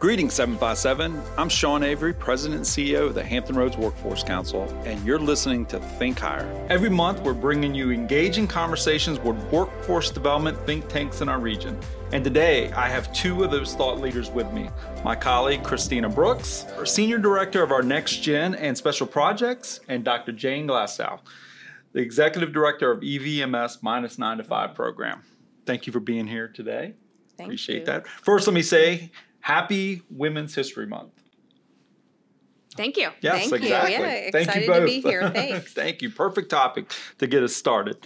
Greetings, 757. I'm Shawn Avery, President and CEO of the Hampton Roads Workforce Council, and you're listening to Think Higher. Every month, we're bringing you engaging conversations with workforce development think tanks in our region. And today, I have two of those thought leaders with me my colleague, Christina Brooks, our Senior Director of our Next Gen and Special Projects, and Dr. Jane Glasgow, the Executive Director of EVMS Minus 9 to 5 program. Thank you for being here today. Thank Appreciate you. that. First, let me say Happy Women's History Month. Thank you. Yes, Thank exactly. you. Yeah, Thank excited you both. to be here. Thanks. Thank you. Perfect topic to get us started.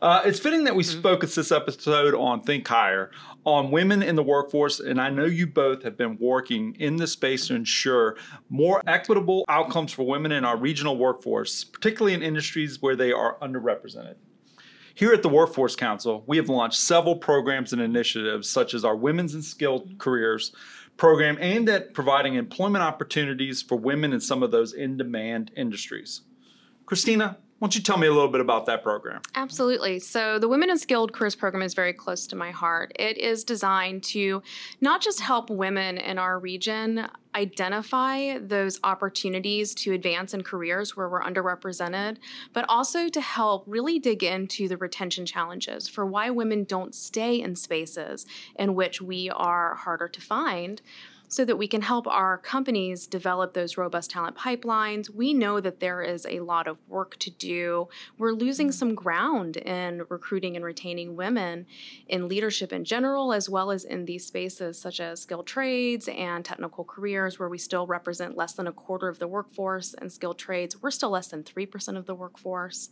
Uh, it's fitting that we Mm-hmm. focus this episode on Think Higher, on women in the workforce, and I know you both have been working in this space to ensure more equitable outcomes for women in our regional workforce, particularly in industries where they are underrepresented. Here at the Workforce Council, we have launched several programs and initiatives, such as our Women's and Skilled Careers program, aimed at providing employment opportunities for women in some of those in demand industries. Christina, why don't you tell me a little bit about that program? Absolutely. So, the Women in Skilled Careers program is very close to my heart. It is designed to not just help women in our region identify those opportunities to advance in careers where we're underrepresented, but also to help really dig into the retention challenges for why women don't stay in spaces in which we are harder to find. So that we can help our companies develop those robust talent pipelines. We know that there is a lot of work to do. We're losing mm-hmm. some ground in recruiting and retaining women in leadership in general, as well as in these spaces such as skilled trades and technical careers, where we still represent less than a quarter of the workforce, and skilled trades, we're still less than 3% of the workforce.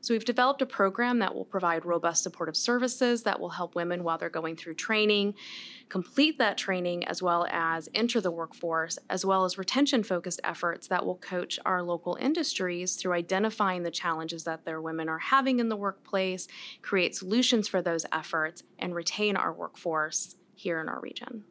So, we've developed a program that will provide robust supportive services that will help women while they're going through training, complete that training, as well as enter the workforce, as well as retention focused efforts that will coach our local industries through identifying the challenges that their women are having in the workplace, create solutions for those efforts, and retain our workforce here in our region.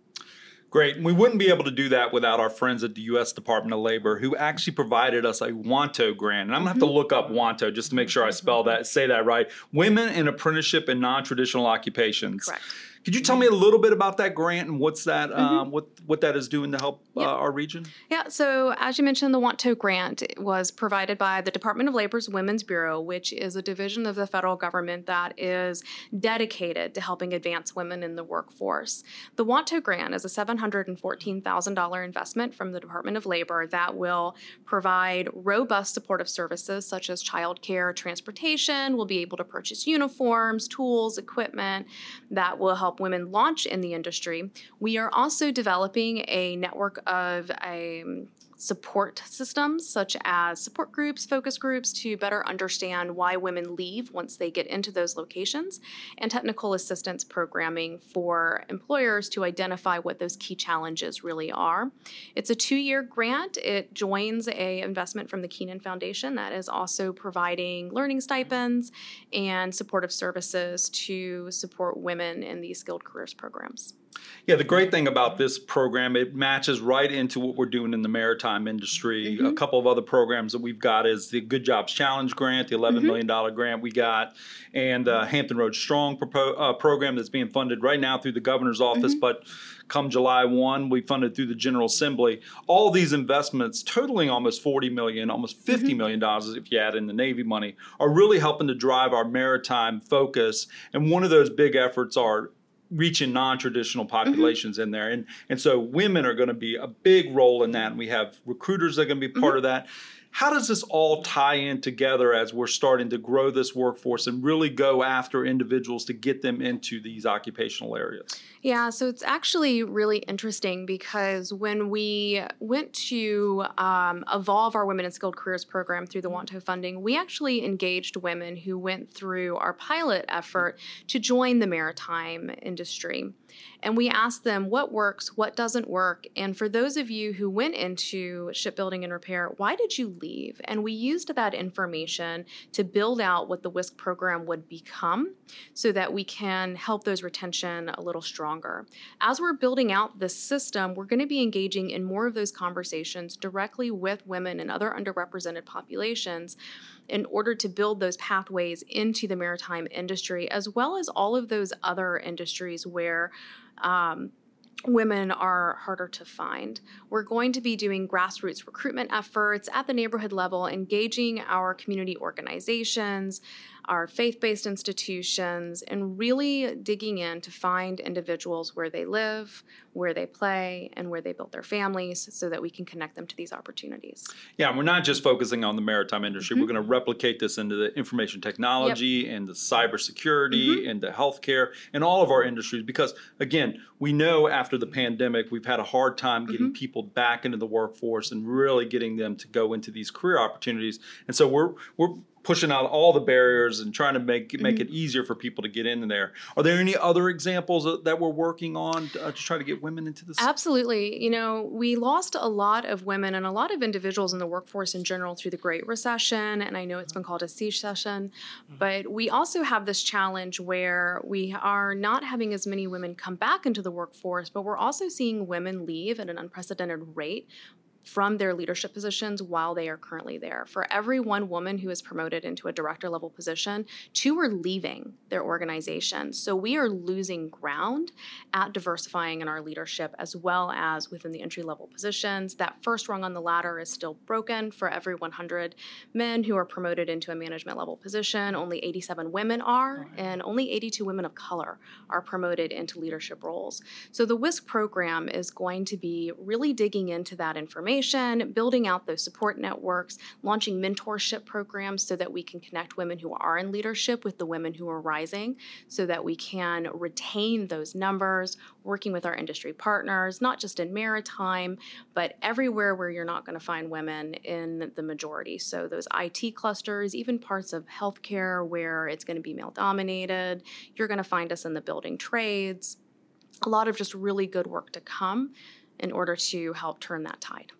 Great. And we wouldn't be able to do that without our friends at the U.S. Department of Labor, who actually provided us a WANTO grant. And I'm going to have to mm-hmm. look up WANTO just to make sure I spell that, say that right. Women in Apprenticeship and Non-Traditional Occupations. Correct. Could you tell me a little bit about that grant and what's that, um, what what that is doing to help uh, our region? Yeah, so as you mentioned, the WANTO grant was provided by the Department of Labor's Women's Bureau, which is a division of the federal government that is dedicated to helping advance women in the workforce. The WANTO grant is a $714,000 investment from the Department of Labor that will provide robust supportive services such as childcare, transportation, We'll be able to purchase uniforms, tools, equipment that will help women launch in the industry. We are also developing a network of um, support systems, such as support groups, focus groups, to better understand why women leave once they get into those locations, and technical assistance programming for employers to identify what those key challenges really are. It's a two-year grant. It joins a investment from the Keenan Foundation that is also providing learning stipends and supportive services to support women in these skilled careers programs. Yeah, the great thing about this program, it matches right into what we're doing in the maritime industry. A couple of other programs that we've got is the Good Jobs Challenge grant, the $11 million grant we got, and uh, Hampton Road Strong propo- uh, program that's being funded right now through the governor's office, but come July 1, we funded through the General Assembly. All these investments, totaling almost 40 million, almost 50 million dollars if you add in the Navy money, are really helping to drive our maritime focus. And one of those big efforts are reaching non-traditional mm-hmm. populations in there. And and so women are going to be a big role in that. And we have recruiters that are going to be part mm-hmm. of that how does this all tie in together as we're starting to grow this workforce and really go after individuals to get them into these occupational areas Yeah, so it's actually really interesting because when we went to um, evolve our Women in Skilled Careers program through the WANTO funding, we actually engaged women who went through our pilot effort to join the maritime industry. And we asked them what works, what doesn't work. And for those of you who went into shipbuilding and repair, why did you leave? And we used that information to build out what the WISC program would become so that we can help those retention a little stronger. As we're building out this system, we're going to be engaging in more of those conversations directly with women and other underrepresented populations in order to build those pathways into the maritime industry, as well as all of those other industries where um, women are harder to find. We're going to be doing grassroots recruitment efforts at the neighborhood level, engaging our community organizations, our faith based institutions, and really digging in to find individuals where they live, where they play, and where they build their families so that we can connect them to these opportunities. Yeah, we're not just focusing on the maritime industry. Mm-hmm. We're going to replicate this into the information technology yep. and the cybersecurity mm-hmm. and the healthcare and all of our industries because, again, we know after the pandemic, we've had a hard time getting mm-hmm. people back into the workforce and really getting them to go into these career opportunities. And so we're, we're, pushing out all the barriers and trying to make make mm-hmm. it easier for people to get in there. Are there any other examples that we're working on to, uh, to try to get women into this? Absolutely. You know, we lost a lot of women and a lot of individuals in the workforce in general through the Great Recession, and I know it's been called a a She-cession, mm-hmm. but we also have this challenge where we are not having as many women come back into the workforce, but we're also seeing women leave at an unprecedented rate from their leadership positions while they are currently there. For every one woman who is promoted into a director level position, two are leaving their organization. So we are losing ground at diversifying in our leadership as well as within the entry level positions. That first rung on the ladder is still broken. For every 100 men who are promoted into a management level position, only 87 women are, and only 82 women of color are promoted into leadership roles. So the WISC program is going to be really digging into that information information, building out those support networks, launching mentorship programs so that we can connect women who are in leadership with the women who are rising so that we can retain those numbers, working with our industry partners, not just in maritime, but everywhere where you're not going to find women in the majority. So those IT clusters, even parts of healthcare where it's going to be male dominated, you're going to find us in the building trades. A lot of just really good work to come in order to help turn that tide.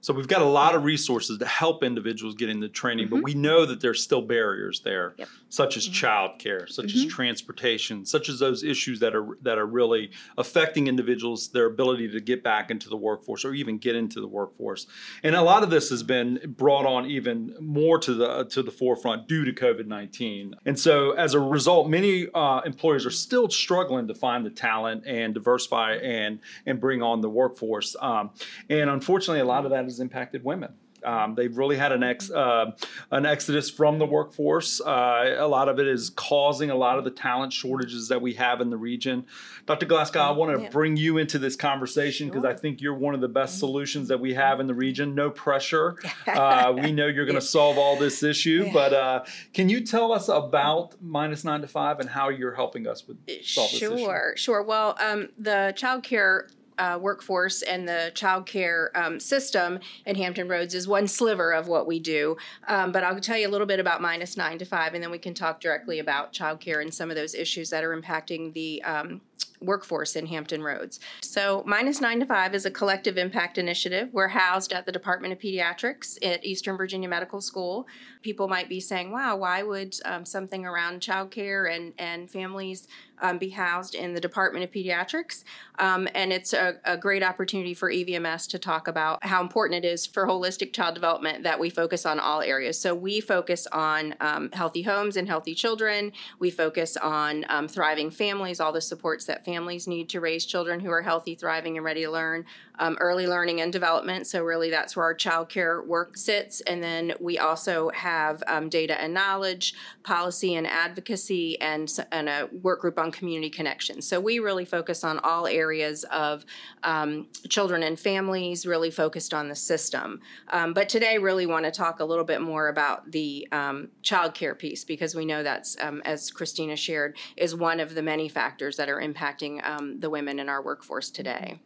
So we've got a lot of resources to help individuals get into training, mm-hmm. but we know that there's still barriers there, yep. such as mm-hmm. childcare, such mm-hmm. as transportation, such as those issues that are that are really affecting individuals their ability to get back into the workforce or even get into the workforce. And a lot of this has been brought on even more to the to the forefront due to COVID nineteen. And so as a result, many uh, employers are still struggling to find the talent and diversify and and bring on the workforce. Um, and unfortunately, a lot of that has impacted women. Um, they've really had an ex uh, an exodus from the workforce. Uh, a lot of it is causing a lot of the talent shortages that we have in the region. Dr. Glasgow, I want to yeah. bring you into this conversation because sure. I think you're one of the best mm-hmm. solutions that we have in the region. No pressure. Uh, we know you're going to solve all this issue, yeah. but uh, can you tell us about minus nine to five and how you're helping us with solve sure, this issue? Sure, sure. Well, um, the child care uh, workforce and the child care um, system in Hampton Roads is one sliver of what we do. Um, but I'll tell you a little bit about minus nine to five, and then we can talk directly about child care and some of those issues that are impacting the um, workforce in Hampton Roads. So, Minus 9 to 5 is a collective impact initiative. We're housed at the Department of Pediatrics at Eastern Virginia Medical School. People might be saying, wow, why would um, something around childcare and, and families um, be housed in the Department of Pediatrics? Um, and it's a, a, great opportunity for EVMS to talk about how important it is for holistic child development that we focus on all areas. So, we focus on um, healthy homes and healthy children, we focus on um, thriving families, all the supports that families need to raise children who are healthy, thriving, and ready to learn. Um, early learning and development. So, really, that's where our child care work sits. And then we also have um, data and knowledge, policy and advocacy, and, and a work group on community connections. So, we really focus on all areas of um, children and families, really focused on the system. Um, but today, really want to talk a little bit more about the um, child care piece because we know that's, um, as Christina shared, is one of the many factors that are impacting impacting um, the women in our workforce today.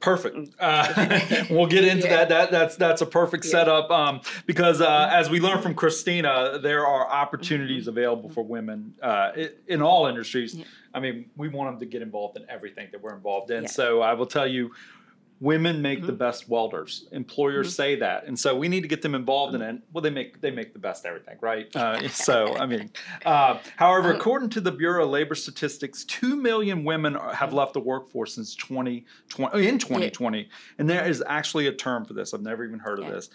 Perfect. Uh, we'll get into yeah. that. That that's that's a perfect yeah. setup um, because uh, mm-hmm. as we learned from Christina, there are opportunities mm-hmm. available for women uh, in all industries. Yeah. I mean, we want them to get involved in everything that we're involved in. So I will tell you, women make mm-hmm. the best welders. Employers mm-hmm. say that. And so we need to get them involved mm-hmm. in it. Well they make they make the best everything right? Uh, so i mean uh, however um, according to the bureau of labor statistics 2 million women have mm-hmm. left the workforce since 2020 in 2020 and there is actually a term for this. I've never even heard of this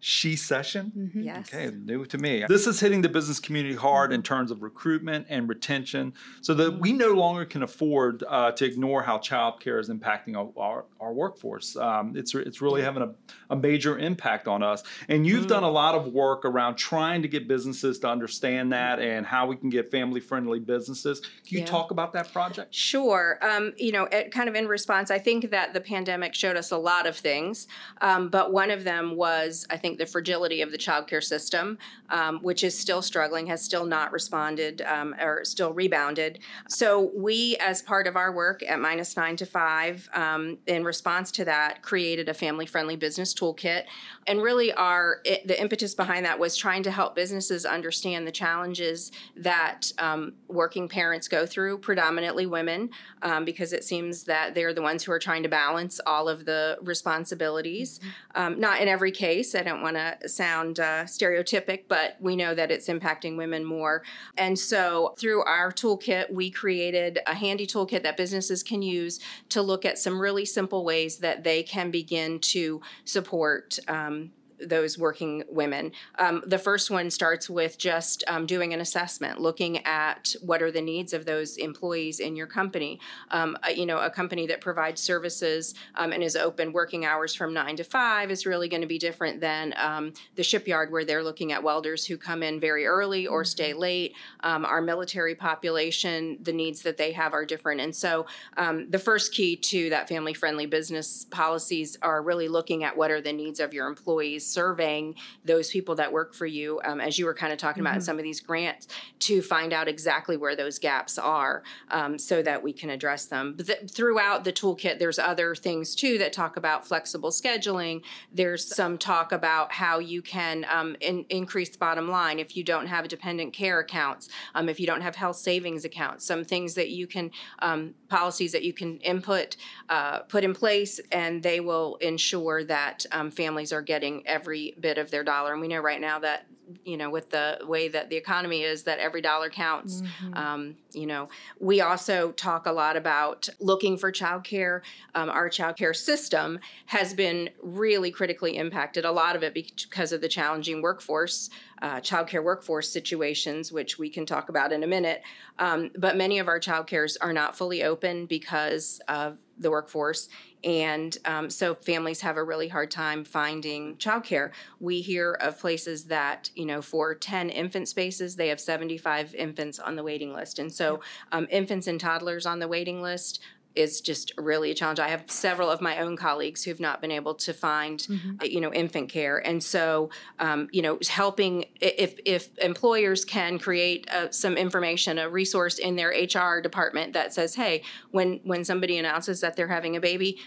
She-Cession. Mm-hmm. Yes. Okay, new to me. This is hitting the business community hard in terms of recruitment and retention, so that we no longer can afford uh, to ignore how childcare is impacting our, our, our workforce. Um, it's it's really having a, a major impact on us. And you've done a lot of work around trying to get businesses to understand that and how we can get family friendly businesses. Can you Yeah. talk about that project? Sure. Um, you know, it, kind of in response, I think that the pandemic showed us a lot of things, um, but one of them was, I think, the fragility of the childcare system, um, which is still struggling, has still not responded um, or still rebounded. So we, as part of our work at minus nine to five, um, in response to that, created a family-friendly business toolkit, and really, our it, the impetus behind that was trying to help businesses understand the challenges that um, working parents go through, predominantly women, um, because it seems that they're the ones who are trying to balance all of the responsibilities. Um, not in every case, I don't want to sound uh, stereotypic, but we know that it's impacting women more. And so, through our toolkit, we created a handy toolkit that businesses can use to look at some really simple ways that they can begin to support. Um, those working women. Um, the first one starts with just um, doing an assessment, looking at what are the needs of those employees in your company. Um, uh, you know, a company that provides services um, and is open working hours from nine to five is really going to be different than um, the shipyard where they're looking at welders who come in very early or stay late. Um, our military population, the needs that they have are different. And so um, the first key to that family friendly business policies are really looking at what are the needs of your employees, surveying those people that work for you, um, as you were kind of talking about in some of these grants, to find out exactly where those gaps are um, so that we can address them. But th- throughout the toolkit, there's other things too that talk about flexible scheduling. There's some talk about how you can um, in- increase the bottom line if you don't have dependent care accounts, um, if you don't have health savings accounts, some things that you can, um, policies that you can input, uh, put in place, and they will ensure that um, families are getting every bit of their dollar. And we know right now that you know with the way that the economy is that every dollar counts. Um, you know we also talk a lot about looking for childcare. Um, our childcare system has been really critically impacted a lot of it because of the challenging workforce uh, childcare workforce situations which we can talk about in a minute. Um, but many of our childcares are not fully open because of the workforce and um, so families have a really hard time finding childcare. We hear of places that, you know, for 10 infant spaces, they have 75 infants on the waiting list. And so um, infants and toddlers on the waiting list is just really a challenge. I have several of my own colleagues who've not been able to find, uh, you know, infant care, and so, um, you know, helping if if employers can create uh, some information, a resource in their HR department that says, hey, when when somebody announces that they're having a baby,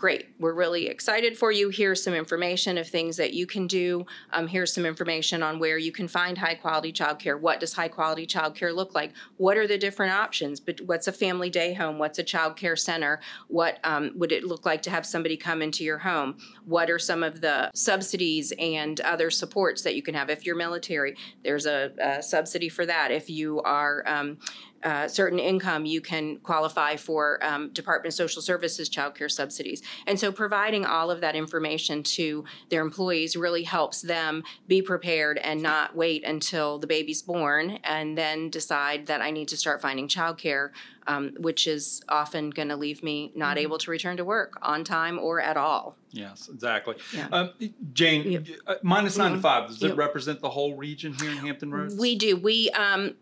great. We're really excited for you. Here's some information of things that you can do. Um, here's some information on where you can find high quality childcare. What does high quality childcare look like? What are the different options? But what's a family day home? What's a child care center? What um, would it look like to have somebody come into your home? What are some of the subsidies and other supports that you can have? If you're military, there's a, a subsidy for that. If you are um, uh, certain income, you can qualify for um, Department of Social Services child care subsidies. And so, providing all of that information to their employees really helps them be prepared and not wait until the baby's born and then decide that I need to start finding childcare, um, which is often going to leave me not able to return to work on time or at all. Yes, exactly. Yeah. Um, Jane, Yep. uh, minus nine to Mhm. five, does it represent the whole region here in Hampton Roads? We do. We um,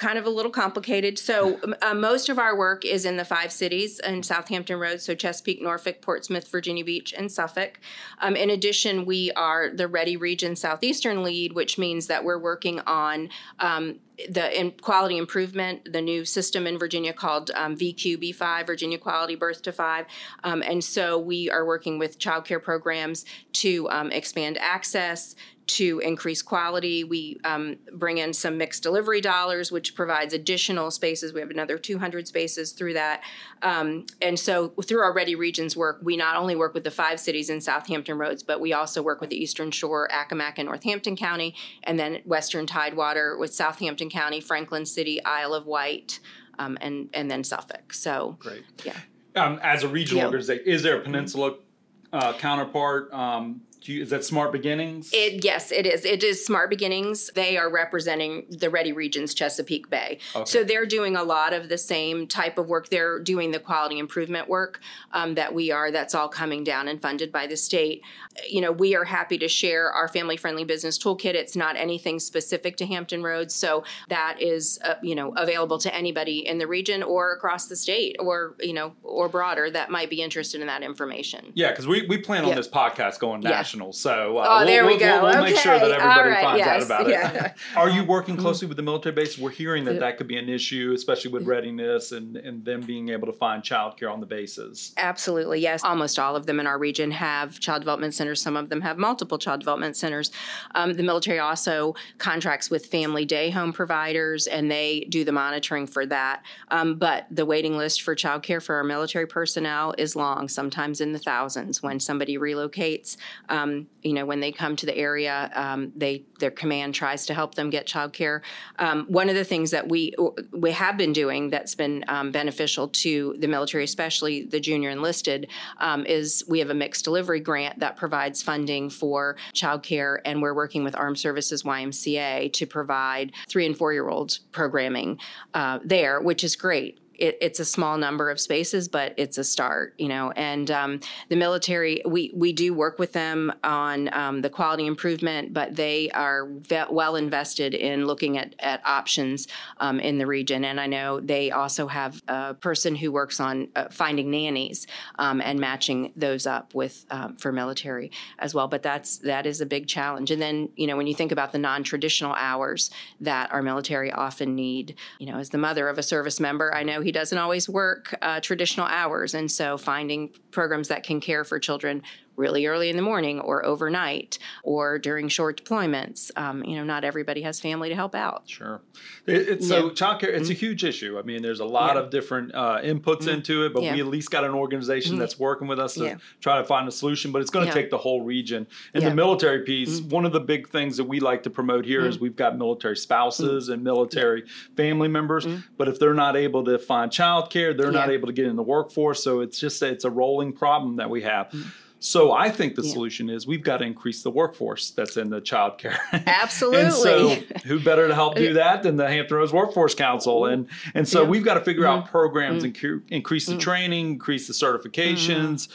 kind of a little complicated. So uh, most of our work is in the five cities in South Hampton Road, so Chesapeake, Norfolk, Portsmouth, Virginia Beach, and Suffolk. Um, in addition, we are the Ready Region Southeastern lead, which means that we're working on um, the quality improvement, the new system in Virginia called um, VQB5, Virginia Quality Birth to Five. Um, and so we are working with childcare programs to um, expand access, to increase quality. We um, bring in some mixed delivery dollars, which provides additional spaces. We have another 200 spaces through that. Um, and so through our Ready Regions work, we not only work with the five cities in South Hampton Roads, but we also work with the Eastern Shore, Accomack, and Northampton County, and then Western Tidewater with Southampton County, Franklin City, Isle of Wight, um, and, and then Suffolk. So, Great. yeah. Um, as a regional Yeah. organization, is there a peninsula uh, counterpart? Um, you, is that Smart Beginnings? It yes, it is. It is Smart Beginnings. They are representing the Ready Regions Chesapeake Bay. Okay. So they're doing a lot of the same type of work. They're doing the quality improvement work um, that we are. That's all coming down and funded by the state. You know, we are happy to share our family friendly business toolkit. It's not anything specific to Hampton Roads, so that is uh, you know available to anybody in the region or across the state or you know or broader that might be interested in that information. Yeah, because we, we plan on Yeah. this podcast going Yeah. National, so uh, Oh, we'll, there we we'll, go. we'll, we'll make sure that everybody All right. finds out about Yeah. It. Are you working closely with the military base? We're hearing that that could be an issue, especially with readiness and, and them being able to find childcare on the bases. Absolutely, yes. Almost all of them in our region have child development centers. Some of them have multiple child development centers. Um, the military also contracts with family day home providers, and they do the monitoring for that. Um, but the waiting list for child care for our military personnel is long, sometimes in the thousands. When somebody relocates, um, you know, when they come to the area, um, they their command tries to help them get child care. Um, one of the things that we we have been doing that's been um, beneficial to the military, especially the junior enlisted, um, is we have a mixed delivery grant that provides funding for child care, and we're working with Armed Services YMCA to provide three and four year olds programming uh, there, which is great it, it's a small number of spaces, but it's a start, you know. And um, the military, we we do work with them on um, the quality improvement, but they are ve- well invested in looking at at options um, in the region. And I know they also have a person who works on uh, finding nannies um, and matching those up with um, for military as well. But that's that is a big challenge. And then you know when you think about the non traditional hours that our military often need, you know, as the mother of a service member, I know he doesn't always work uh, traditional hours, and so finding programs that can care for children really early in the morning or overnight or during short deployments. Um, you know, not everybody has family to help out. Sure. It, it's so childcare. It's a mm-hmm. huge issue. I mean, there's a lot Yeah. of different uh, inputs mm-hmm. into it, but Yeah. we at least got an organization mm-hmm. that's working with us to Yeah. try to find a solution. But it's going to Yeah. take the whole region. And Yeah. the military piece. One of the big things that we like to promote here is we've got military spouses and military family members. But if they're not able to find childcare, they're not able to get in the workforce. So it's just it's a rolling problem that we have. So I think the solution is we've got to increase the workforce that's in the childcare. Absolutely. And so, who better to help do that than the Hampton Roads Workforce Council? And and so we've got to figure out programs and cre- increase the training, increase the certifications.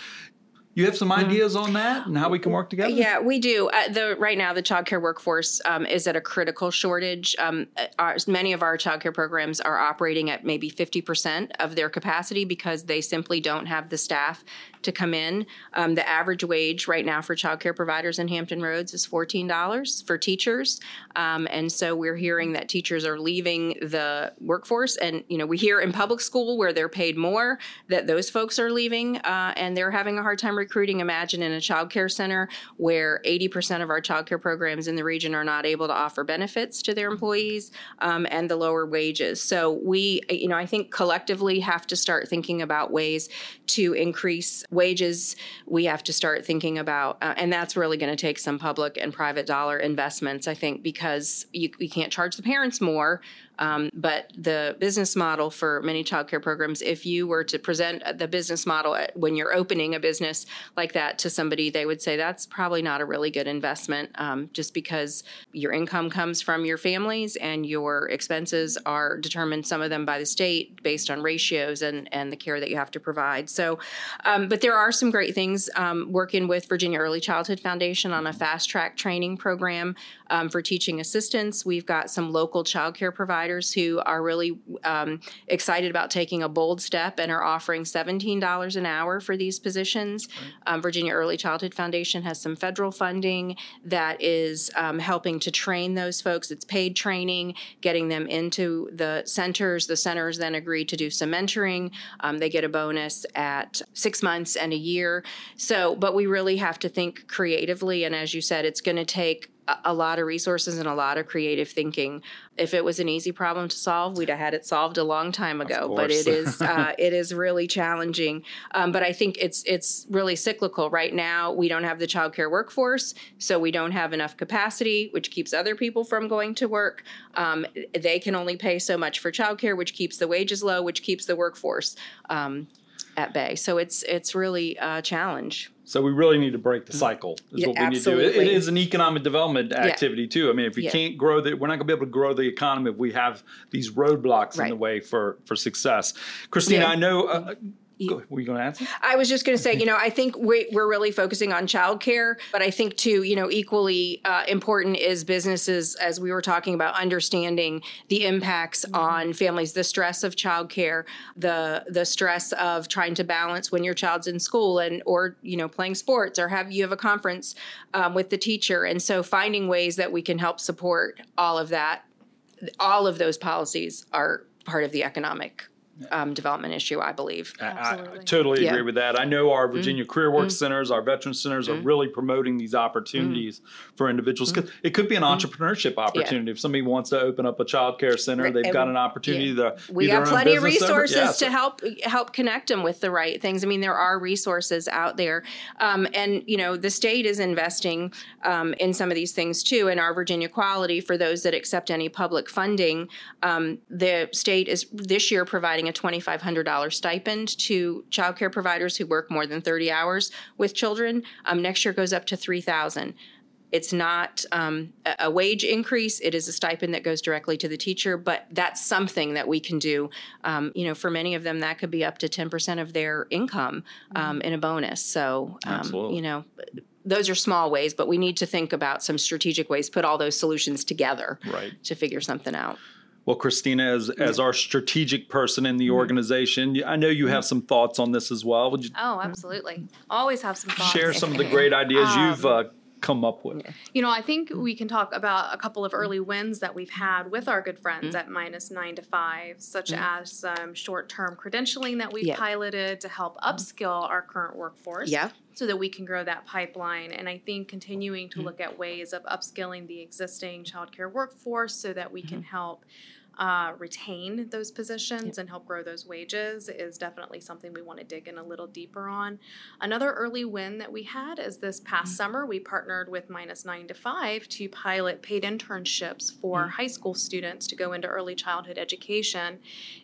You have some ideas on that and how we can work together? Yeah, we do. Uh, the right now, the childcare workforce um, is at a critical shortage. Um, uh, our, many of our childcare programs are operating at maybe fifty percent of their capacity because they simply don't have the staff to come in. Um, the average wage right now for childcare providers in Hampton Roads is fourteen dollars for teachers, um, and so we're hearing that teachers are leaving the workforce. And you know, we hear in public school where they're paid more that those folks are leaving, uh, and they're having a hard time recruiting. Imagine in a child care center where 80% of our child care programs in the region are not able to offer benefits to their employees um, and the lower wages. So we, you know, I think collectively have to start thinking about ways to increase wages. We have to start thinking about, uh, and that's really going to take some public and private dollar investments, I think, because you, you can't charge the parents more. Um, but the business model for many childcare programs, if you were to present the business model when you're opening a business like that to somebody, they would say that's probably not a really good investment um, just because your income comes from your families and your expenses are determined, some of them by the state based on ratios and, and the care that you have to provide. So, um, but there are some great things um, working with Virginia Early Childhood Foundation on a fast track training program um, for teaching assistants. We've got some local childcare providers who are really um, excited about taking a bold step and are offering $17 an hour for these positions. Um, Virginia Early Childhood Foundation has some federal funding that is um, helping to train those folks. It's paid training, getting them into the centers. The centers then agree to do some mentoring. Um, they get a bonus at six months and a year. So, but we really have to think creatively. And as you said, it's going to take a- lot of resources and a lot of creative thinking. If it was an easy problem to solve, we'd have had it solved a long time ago. But it is uh, it is really challenging. Um, but I think it's it's really cyclical. Right now, we don't have the childcare workforce, so we don't have enough capacity, which keeps other people from going to work. Um, they can only pay so much for childcare, which keeps the wages low, which keeps the workforce. Um, at bay. So it's it's really a challenge. So we really need to break the cycle. Is Yeah, what we need to do. It- it absolutely. is an economic development activity too. I mean, if we Yeah. can't grow the, we're not going to be able to grow the economy if we have these roadblocks in the way for for success. Christina, Yeah. I know. Uh, were you going to answer? I was just going to say, you know, I think we, we're really focusing on childcare, but I think too, you know, equally uh, important is businesses, as we were talking about, understanding the impacts on families, the stress of childcare, the the stress of trying to balance when your child's in school and or you know playing sports or have you have a conference um, with the teacher, and so finding ways that we can help support all of that. All of those policies are part of the economic um, development issue, I believe. I- I Absolutely. totally Yeah. agree with that. I know our Virginia Mm-hmm. Career Work Centers, our veteran centers are really promoting these opportunities for individuals. 'Cause It could be an entrepreneurship opportunity. If somebody wants to open up a child care center, Right, they've and got an opportunity to we be their got plenty of resources Yes. to help help connect them with the right things. I mean, there are resources out there, um, and you know, the state is investing um, in some of these things too. In our Virginia Quality, for those that accept any public funding, um, the state is this year providing a twenty five hundred dollars stipend to child care providers who work more than thirty hours with children. Um, next year goes up to three thousand. It's not um, a a wage increase. It is a stipend that goes directly to the teacher, but that's something that we can do. Um, you know, for many of them, that could be up to 10% of their income um, in a bonus. So, um, you know, those are small ways, but we need to think about some strategic ways, put all those solutions together Right. to figure something out. Well, Christina, as as our strategic person in the Mm-hmm. organization, I know you have some thoughts on this as well. Would you Oh, absolutely. Always have some thoughts. share some of the great ideas Um, you've uh, come up with? You know, I think we can talk about a couple of early wins that we've had with our good friends Mm-hmm. at minus nine to five, such as some short term credentialing that we've Yeah. piloted to help upskill our current workforce. Yeah. So that we can grow that pipeline. And I think continuing Mm-hmm. to look at ways of upskilling the existing childcare workforce so that we Mm-hmm. can help uh, retain those positions and help grow those wages is definitely something we want to dig in a little deeper on. Another early win that we had is this past Mm-hmm. summer we partnered with Minus Nine to Five to pilot paid internships for Mm-hmm. high school students to go into early childhood education.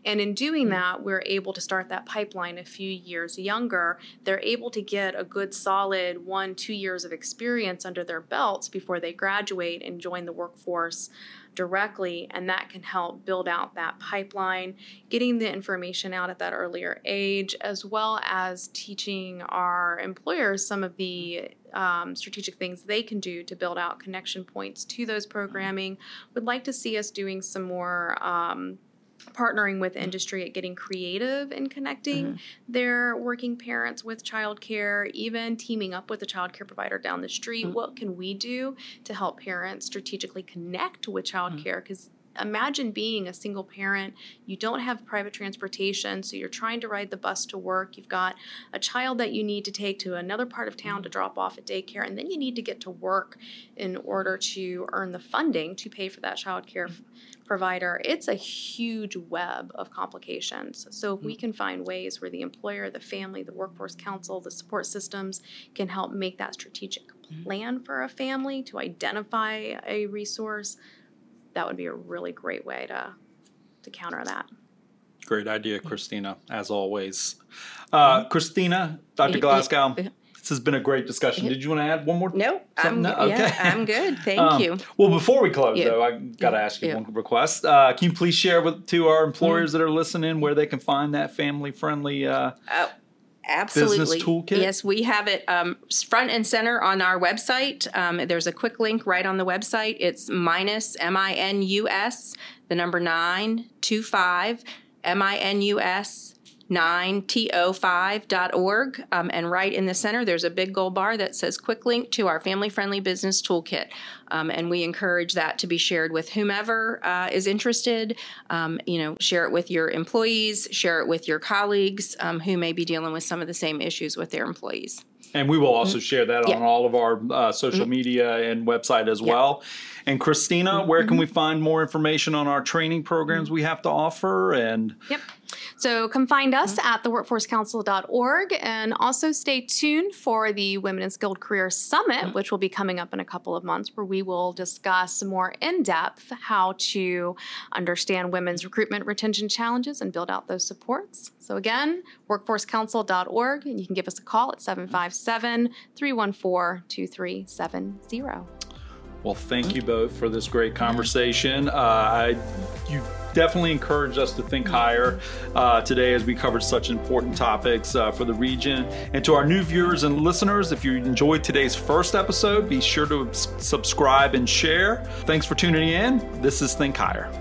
And in doing Mm-hmm. that, we're able to start that pipeline a few years younger. They're able to get a good solid one, two years of experience under their belts before they graduate and join the workforce directly and that can help build out that pipeline getting the information out at that earlier age as well as teaching our employers some of the um, strategic things they can do to build out connection points to those programming. Would like to see us doing some more um, partnering with industry at getting creative in connecting mm-hmm. their working parents with childcare, even teaming up with a childcare provider down the street. Mm. What can we do to help parents strategically connect with mm-hmm. childcare? Because imagine being a single parent, you don't have private transportation, so you're trying to ride the bus to work. You've got a child that you need to take to another part of town to mm-hmm. drop off at daycare, and then you need to get to work in order to earn the funding to pay for that childcare mm-hmm. f- provider. It's a huge web of complications. So if we mm-hmm. can find ways where the employer, the family, the workforce council, the support systems can help make that strategic plan for a family to identify a resource, that would be a really great way to to counter that. Great idea, Christina, as always. Uh, Christina, Dr. Glasgow, this has been a great discussion. Did you want to add one more? No, I'm, Something? yeah, Okay. I'm good. Thank Um, you. Well, before we close, Yeah. though, I got to ask you Yeah. one request. Uh, can you please share with to our employers that are listening where they can find that family-friendly? Uh, Oh, absolutely. toolkit? Yes, we have it um, front and center on our website. Um, there's a quick link right on the website. It's minus M I N U S, the number nine two five M I N U S. 9to5.org um, and right in the center there's a big gold bar that says quick link to our family friendly business toolkit um, and we encourage that to be shared with whomever uh, is interested um, you know share it with your employees share it with your colleagues um, who may be dealing with some of the same issues with their employees and we will also share that Mm-hmm. Yeah. Mm-hmm. on all of our uh, social media and website as well. And Christina, where Mm-hmm. can we find more information on our training programs we have to offer? And Yep. So come find us mm-hmm. at theworkforcecouncil.org and also stay tuned for the Women in Skilled Career Summit, which will be coming up in a couple of months, where we will discuss more in depth how to understand women's recruitment retention challenges and build out those supports. So again, workforcecouncil.org, and you can give us a call at 757 314 2370. Well, thank you both for this great conversation. Uh, I, you definitely encouraged us to think higher uh, today as we covered such important topics uh, for the region. And to our new viewers and listeners, if you enjoyed today's first episode, be sure to subscribe and share. Thanks for tuning in. This is Think Higher.